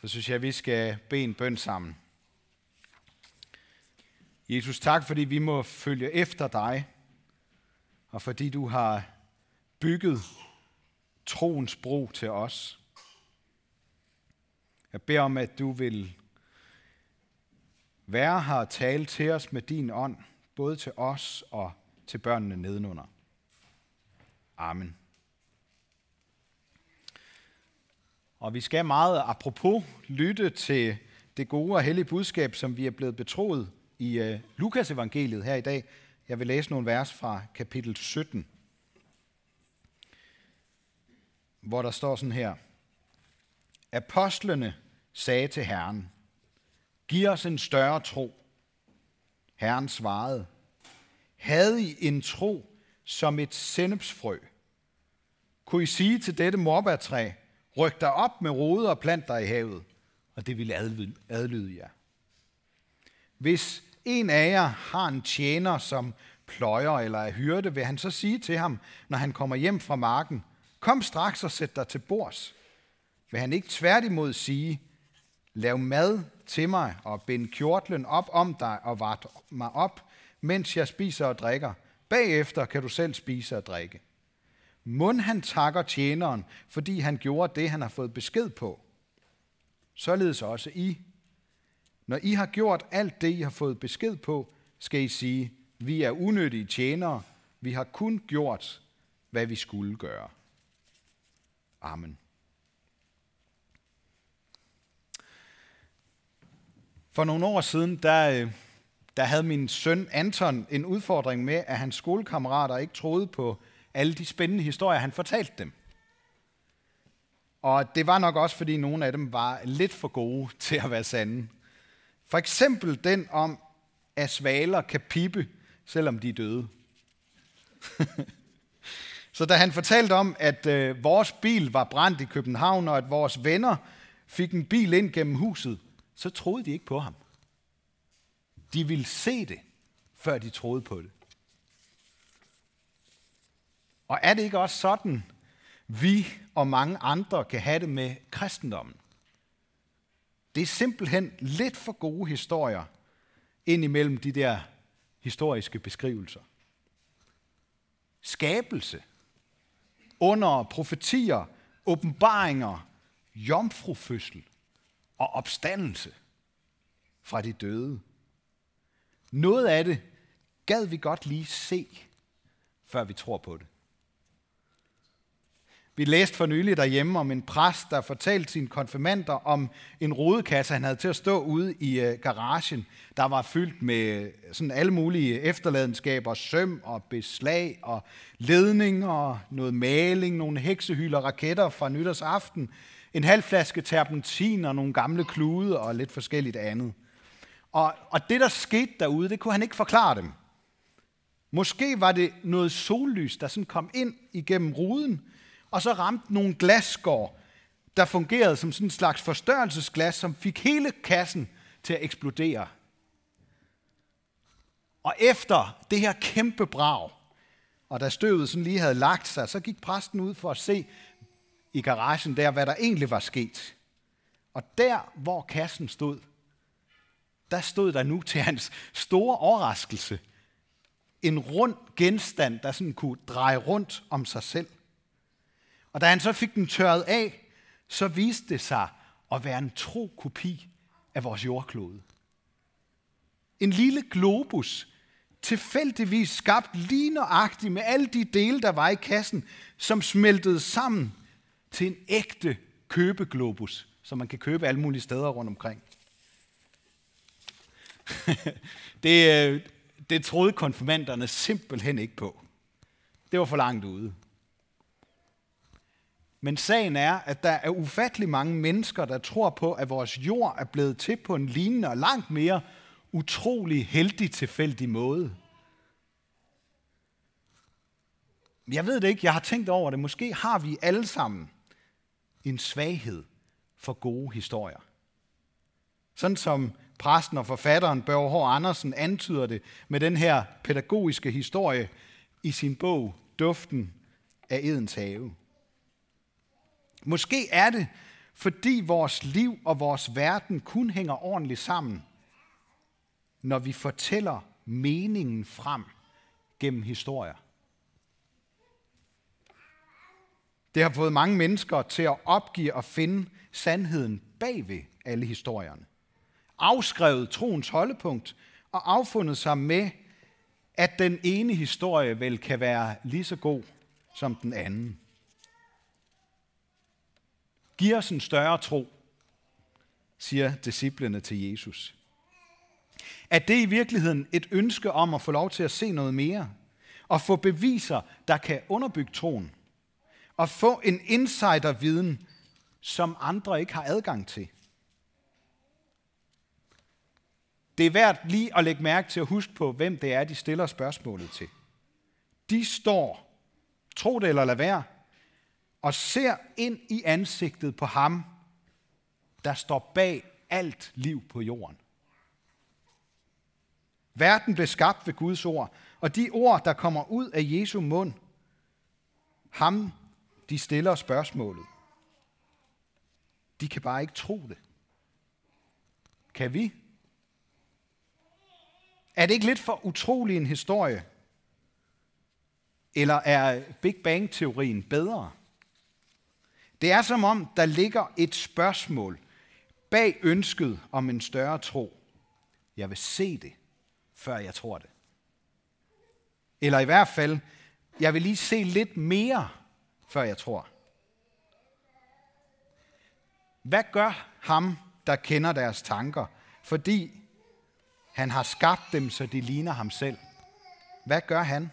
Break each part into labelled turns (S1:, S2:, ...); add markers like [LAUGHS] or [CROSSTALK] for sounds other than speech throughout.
S1: så synes jeg, at vi skal bede en bøn sammen. Jesus, tak fordi vi må følge efter dig, og fordi du har bygget troens bro til os. Jeg beder om, at du vil være her og tale til os med din ånd, både til os og til børnene nedenunder. Amen. Og vi skal meget apropos lytte til det gode og hellige budskab, som vi er blevet betroet i øh, Lukas evangeliet her i dag. Jeg vil læse nogle vers fra kapitel 17, hvor der står sådan her. Apostlene sagde til Herren, giv os en større tro. Herren svarede, havde I en tro som et sennepsfrø, kunne I sige til dette morbærtræ, ryk dig op med roder og plant dig i havet, og det vil adlyde jer. Hvis en af jer har en tjener, som pløjer eller er hyrde, vil han så sige til ham, når han kommer hjem fra marken, kom straks og sæt dig til bords. Vil han ikke tværtimod sige, lav mad til mig og bind kjortlen op om dig og vart mig op, mens jeg spiser og drikker. Bagefter kan du selv spise og drikke. Mund han takker tjeneren, fordi han gjorde det, han har fået besked på. Således også I. Når I har gjort alt det, I har fået besked på, skal I sige, vi er unødige tjenere, vi har kun gjort, hvad vi skulle gøre. Amen. For nogle år siden, der, øh, der havde min søn Anton en udfordring med, at hans skolekammerater ikke troede på alle de spændende historier, han fortalte dem. Og det var nok også, fordi nogle af dem var lidt for gode [LAUGHS] til at være sande. For eksempel den om, at svaler kan pippe, selvom de er døde. [LAUGHS] Så da han fortalte om, at øh, vores bil var brændt i København, og at vores venner fik en bil ind gennem huset, så troede de ikke på ham. De ville se det, før de troede på det. Og er det ikke også sådan, vi og mange andre kan have det med kristendommen? Det er simpelthen lidt for gode historier ind imellem de der historiske beskrivelser. Skabelse, under profetier, åbenbaringer, jomfrufødsel og opstandelse fra de døde. Noget af det gad vi godt lige se, før vi tror på det. Vi læste for nylig derhjemme om en præst, der fortalte sine konfirmander om en rodekasse, han havde til at stå ude i øh, garagen, der var fyldt med øh, sådan alle mulige efterladenskaber, søm og beslag og ledninger, og noget maling, nogle heksehylder, raketter fra nytårsaften, en halv flaske terpentin og nogle gamle klude og lidt forskelligt andet. Og, og det, der skete derude, det kunne han ikke forklare dem. Måske var det noget sollys, der sådan kom ind igennem ruden, og så ramte nogle glasskår, der fungerede som sådan en slags forstørrelsesglas, som fik hele kassen til at eksplodere. Og efter det her kæmpe brag, og da støvet sådan lige havde lagt sig, så gik præsten ud for at se i garagen der, hvad der egentlig var sket. Og der, hvor kassen stod, der stod der nu til hans store overraskelse en rund genstand, der sådan kunne dreje rundt om sig selv. Og da han så fik den tørret af, så viste det sig at være en tro kopi af vores jordklode. En lille globus, tilfældigvis skabt lige nøjagtigt med alle de dele, der var i kassen, som smeltede sammen til en ægte købeglobus, som man kan købe alle mulige steder rundt omkring. [LAUGHS] det, øh, det troede konfirmanderne simpelthen ikke på. Det var for langt ude. Men sagen er, at der er ufattelig mange mennesker, der tror på, at vores jord er blevet til på en lignende og langt mere utrolig heldig tilfældig måde. Jeg ved det ikke, jeg har tænkt over det. Måske har vi alle sammen en svaghed for gode historier. Sådan som præsten og forfatteren Børge H. Andersen antyder det med den her pædagogiske historie i sin bog Duften af Edens have. Måske er det, fordi vores liv og vores verden kun hænger ordentligt sammen, når vi fortæller meningen frem gennem historier. Det har fået mange mennesker til at opgive og finde sandheden bagved alle historierne. Afskrevet troens holdepunkt og affundet sig med, at den ene historie vel kan være lige så god som den anden. Giv os en større tro, siger disciplene til Jesus. Er det i virkeligheden et ønske om at få lov til at se noget mere? Og få beviser, der kan underbygge troen? Og få en insiderviden, som andre ikke har adgang til? Det er værd lige at lægge mærke til at huske på, hvem det er, de stiller spørgsmålet til. De står, tro det eller lad være, og ser ind i ansigtet på ham, der står bag alt liv på jorden. Verden blev skabt ved Guds ord, og de ord, der kommer ud af Jesu mund, ham, de stiller spørgsmålet. De kan bare ikke tro det. Kan vi? Er det ikke lidt for utrolig en historie? Eller er Big Bang-teorien bedre? Det er som om, der ligger et spørgsmål bag ønsket om en større tro. Jeg vil se det, før jeg tror det. Eller i hvert fald, jeg vil lige se lidt mere, før jeg tror. Hvad gør ham, der kender deres tanker, fordi han har skabt dem, så de ligner ham selv? Hvad gør han?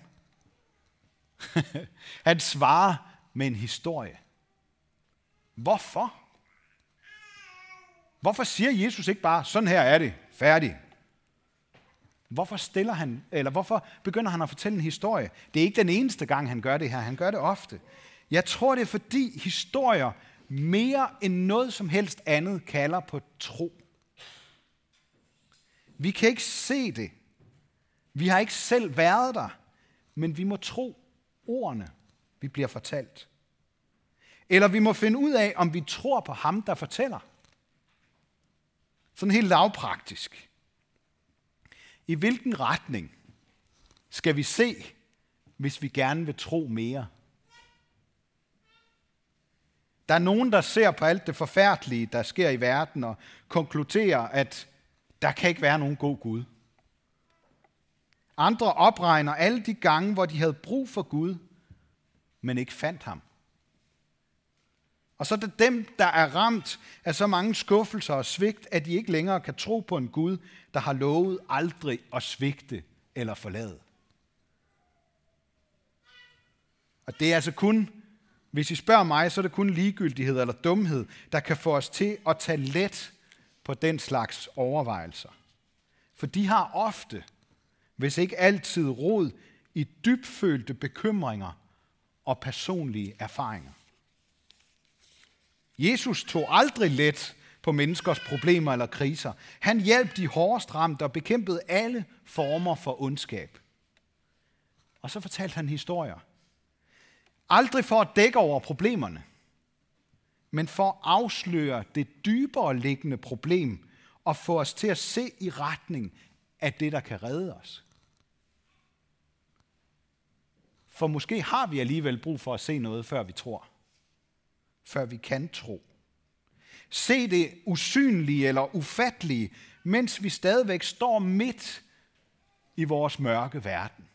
S1: [LAUGHS] han svarer med en historie. Hvorfor? Hvorfor siger Jesus ikke bare, sådan her er det, færdig? Hvorfor stiller han, eller hvorfor begynder han at fortælle en historie? Det er ikke den eneste gang, han gør det her. Han gør det ofte. Jeg tror, det er fordi historier mere end noget som helst andet kalder på tro. Vi kan ikke se det. Vi har ikke selv været der, men vi må tro ordene, vi bliver fortalt. Eller vi må finde ud af, om vi tror på ham, der fortæller. Sådan helt lavpraktisk. I hvilken retning skal vi se, hvis vi gerne vil tro mere? Der er nogen, der ser på alt det forfærdelige, der sker i verden, og konkluderer, at der kan ikke være nogen god Gud. Andre opregner alle de gange, hvor de havde brug for Gud, men ikke fandt ham. Og så er det dem, der er ramt af så mange skuffelser og svigt, at de ikke længere kan tro på en Gud, der har lovet aldrig at svigte eller forlade. Og det er altså kun, hvis I spørger mig, så er det kun ligegyldighed eller dumhed, der kan få os til at tage let på den slags overvejelser. For de har ofte, hvis ikke altid, rod i dybfølte bekymringer og personlige erfaringer. Jesus tog aldrig let på menneskers problemer eller kriser. Han hjalp de hårdest ramte og bekæmpede alle former for ondskab. Og så fortalte han historier. Aldrig for at dække over problemerne, men for at afsløre det dybere liggende problem og få os til at se i retning af det, der kan redde os. For måske har vi alligevel brug for at se noget, før vi tror før vi kan tro. Se det usynlige eller ufattelige, mens vi stadigvæk står midt i vores mørke verden.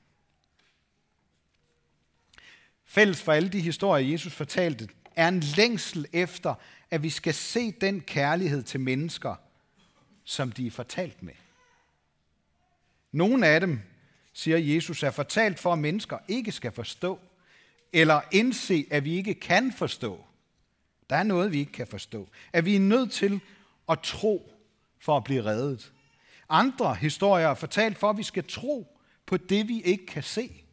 S1: Fælles for alle de historier, Jesus fortalte, er en længsel efter, at vi skal se den kærlighed til mennesker, som de er fortalt med. Nogle af dem, siger Jesus, er fortalt for, at mennesker ikke skal forstå, eller indse, at vi ikke kan forstå. Der er noget, vi ikke kan forstå. At vi er nødt til at tro for at blive reddet. Andre historier er fortalt for, at vi skal tro på det, vi ikke kan se.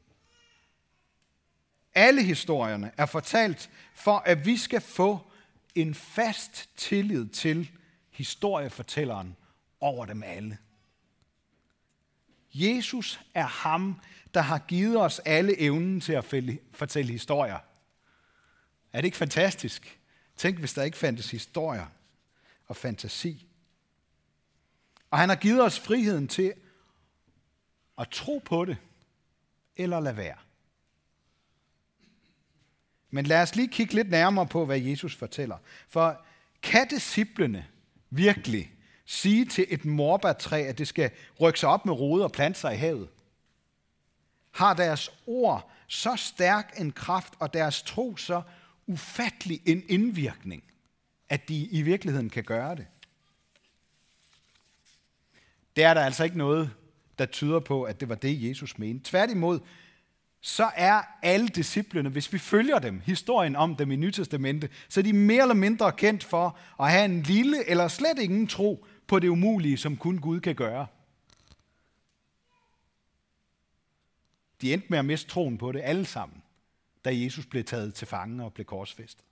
S1: Alle historierne er fortalt for, at vi skal få en fast tillid til historiefortælleren over dem alle. Jesus er ham, der har givet os alle evnen til at fortælle historier. Er det ikke fantastisk? Tænk, hvis der ikke fandtes historier og fantasi. Og han har givet os friheden til at tro på det, eller lade være. Men lad os lige kigge lidt nærmere på, hvad Jesus fortæller. For kan disciplene virkelig sige til et morbærtræ, at det skal rykke sig op med rode og plante sig i havet? Har deres ord så stærk en kraft, og deres tro så ufattelig en indvirkning, at de i virkeligheden kan gøre det? Det er der altså ikke noget, der tyder på, at det var det, Jesus mente. Tværtimod, så er alle disciplene, hvis vi følger dem, historien om dem i Nytestamentet, så er de mere eller mindre kendt for at have en lille eller slet ingen tro på det umulige, som kun Gud kan gøre. De endte med at miste troen på det alle sammen, da Jesus blev taget til fange og blev korsfæstet.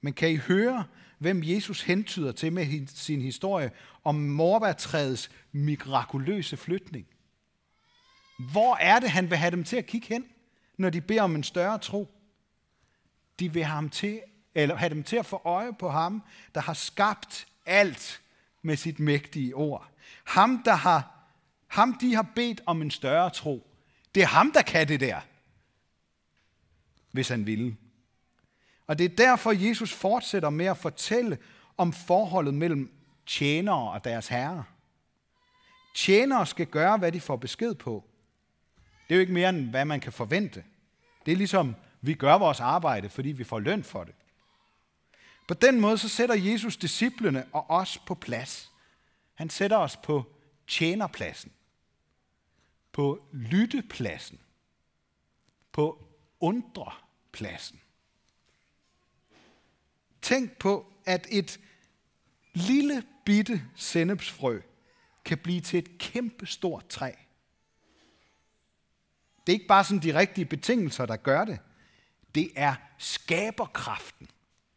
S1: Men kan I høre, hvem Jesus hentyder til med sin historie om morbærtræets mirakuløse flytning? Hvor er det, han vil have dem til at kigge hen, når de beder om en større tro? De vil have, ham til, eller have dem til at få øje på ham, der har skabt alt med sit mægtige ord. Ham, der har, ham de har bedt om en større tro. Det er ham, der kan det der, hvis han ville. Og det er derfor, Jesus fortsætter med at fortælle om forholdet mellem tjenere og deres herre. Tjenere skal gøre, hvad de får besked på. Det er jo ikke mere end, hvad man kan forvente. Det er ligesom, vi gør vores arbejde, fordi vi får løn for det. På den måde så sætter Jesus disciplene og os på plads. Han sætter os på tjenerpladsen, på lyttepladsen, på pladsen. Tænk på, at et lille bitte sennepsfrø kan blive til et kæmpe stort træ. Det er ikke bare sådan de rigtige betingelser, der gør det. Det er skaberkraften,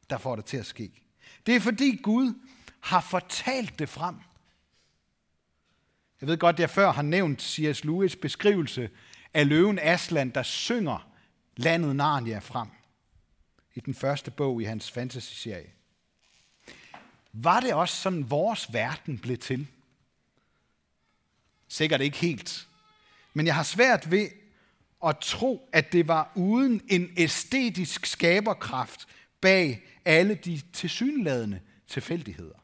S1: der får det til at ske. Det er fordi Gud har fortalt det frem. Jeg ved godt, at jeg før har nævnt C.S. Lewis beskrivelse af løven Aslan, der synger landet Narnia frem i den første bog i hans fantasy-serie. Var det også sådan, vores verden blev til? Sikkert ikke helt. Men jeg har svært ved at tro, at det var uden en æstetisk skaberkraft bag alle de tilsyneladende tilfældigheder.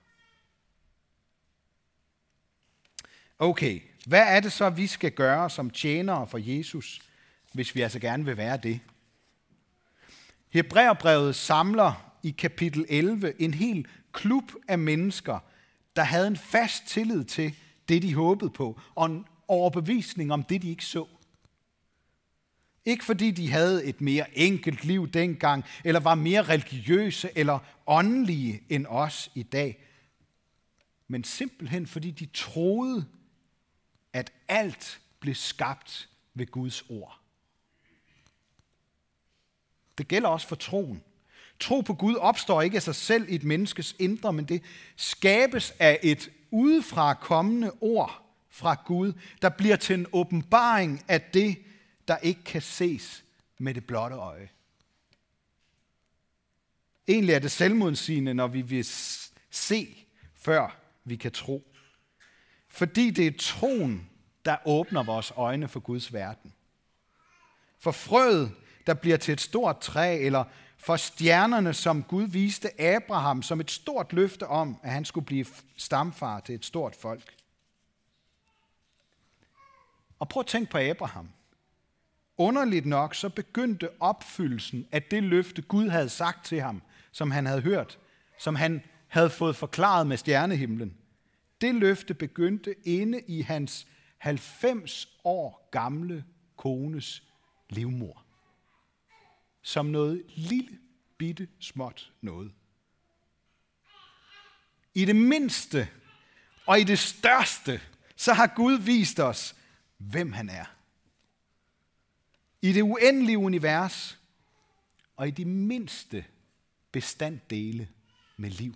S1: Okay, hvad er det så, vi skal gøre som tjenere for Jesus, hvis vi altså gerne vil være det? Hebræerbrevet samler i kapitel 11 en hel klub af mennesker, der havde en fast tillid til det, de håbede på, og en overbevisning om det, de ikke så. Ikke fordi de havde et mere enkelt liv dengang, eller var mere religiøse eller åndelige end os i dag, men simpelthen fordi de troede, at alt blev skabt ved Guds ord. Det gælder også for troen. Tro på Gud opstår ikke af sig selv i et menneskes indre, men det skabes af et udefra kommende ord fra Gud, der bliver til en åbenbaring af det, der ikke kan ses med det blotte øje. Egentlig er det selvmodsigende, når vi vil se, før vi kan tro. Fordi det er troen, der åbner vores øjne for Guds verden. For frøet, der bliver til et stort træ, eller for stjernerne, som Gud viste Abraham som et stort løfte om, at han skulle blive stamfar til et stort folk. Og prøv at tænke på Abraham. Underligt nok, så begyndte opfyldelsen af det løfte, Gud havde sagt til ham, som han havde hørt, som han havde fået forklaret med stjernehimlen. Det løfte begyndte inde i hans 90 år gamle kones livmor. Som noget lille, bitte, småt noget. I det mindste og i det største, så har Gud vist os, hvem han er i det uendelige univers og i de mindste bestanddele med liv.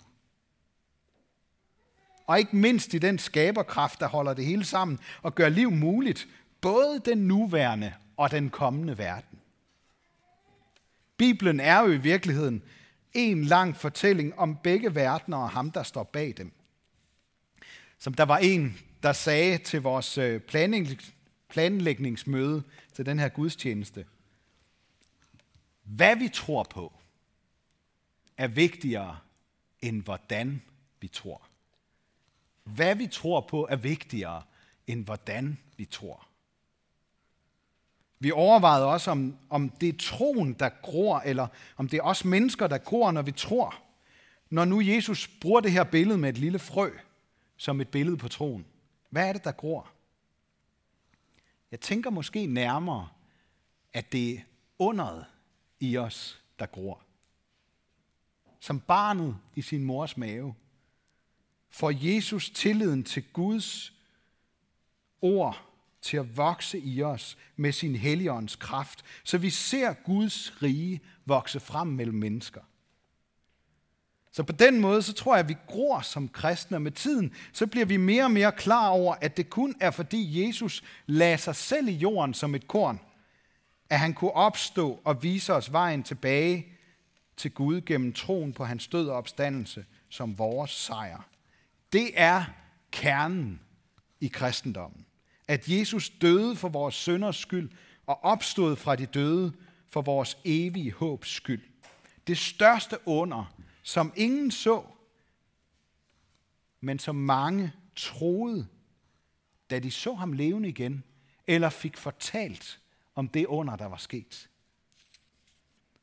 S1: Og ikke mindst i den skaberkraft, der holder det hele sammen og gør liv muligt, både den nuværende og den kommende verden. Bibelen er jo i virkeligheden en lang fortælling om begge verdener og ham, der står bag dem. Som der var en, der sagde til vores øh, planlægningsmøde til den her gudstjeneste. Hvad vi tror på, er vigtigere end hvordan vi tror. Hvad vi tror på er vigtigere end hvordan vi tror. Vi overvejede også, om, om det er troen, der gror, eller om det er os mennesker, der gror, når vi tror. Når nu Jesus bruger det her billede med et lille frø, som et billede på troen. Hvad er det, der gror? Jeg tænker måske nærmere, at det er underet i os, der gror. Som barnet i sin mors mave får Jesus tilliden til Guds ord til at vokse i os med sin helligånds kraft, så vi ser Guds rige vokse frem mellem mennesker. Så på den måde, så tror jeg, at vi gror som kristne, og med tiden, så bliver vi mere og mere klar over, at det kun er fordi Jesus lagde sig selv i jorden som et korn, at han kunne opstå og vise os vejen tilbage til Gud gennem troen på hans død og opstandelse som vores sejr. Det er kernen i kristendommen. At Jesus døde for vores sønders skyld og opstod fra de døde for vores evige håbs skyld. Det største under, som ingen så, men som mange troede, da de så ham levende igen, eller fik fortalt om det under, der var sket.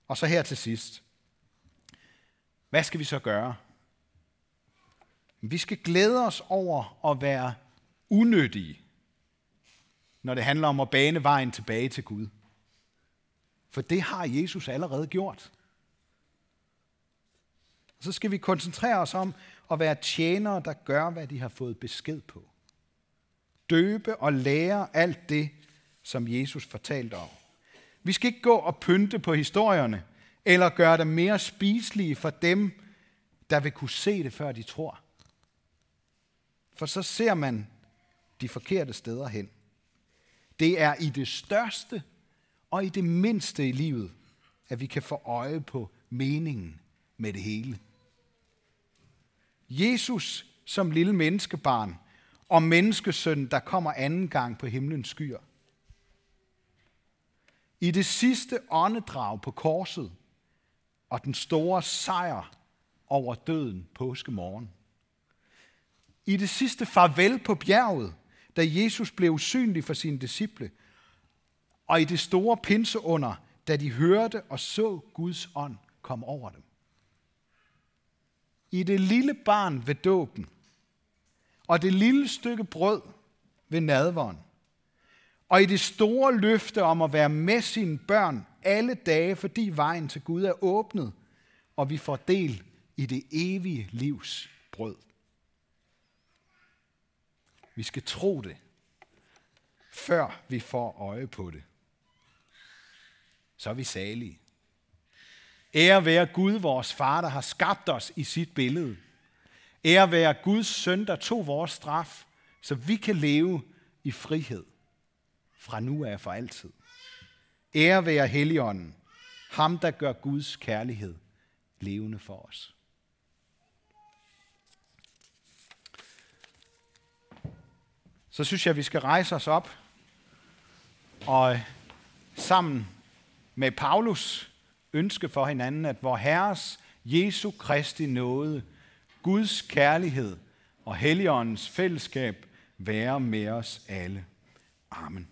S1: Og så her til sidst. Hvad skal vi så gøre? Vi skal glæde os over at være unødige, når det handler om at bane vejen tilbage til Gud. For det har Jesus allerede gjort. Så skal vi koncentrere os om at være tjenere, der gør, hvad de har fået besked på. Døbe og lære alt det, som Jesus fortalte om. Vi skal ikke gå og pynte på historierne, eller gøre dem mere spiselige for dem, der vil kunne se det, før de tror. For så ser man de forkerte steder hen. Det er i det største og i det mindste i livet, at vi kan få øje på meningen med det hele. Jesus som lille menneskebarn og menneskesøn, der kommer anden gang på himlens skyer. I det sidste åndedrag på korset og den store sejr over døden påske morgen. I det sidste farvel på bjerget, da Jesus blev usynlig for sine disciple, og i det store pinseunder, da de hørte og så Guds ånd komme over dem. I det lille barn ved dåben, og det lille stykke brød ved nadvånd, og i det store løfte om at være med sine børn alle dage, fordi vejen til Gud er åbnet, og vi får del i det evige livs brød. Vi skal tro det, før vi får øje på det. Så er vi salige. Ære være Gud, vores far, der har skabt os i sit billede. Ære være Guds søn, der tog vores straf, så vi kan leve i frihed fra nu af for altid. Ære være Helligånden, ham der gør Guds kærlighed levende for os. Så synes jeg, at vi skal rejse os op og sammen med Paulus ønske for hinanden, at vor Herres Jesu Kristi nåde, Guds kærlighed og Helligåndens fællesskab være med os alle. Amen.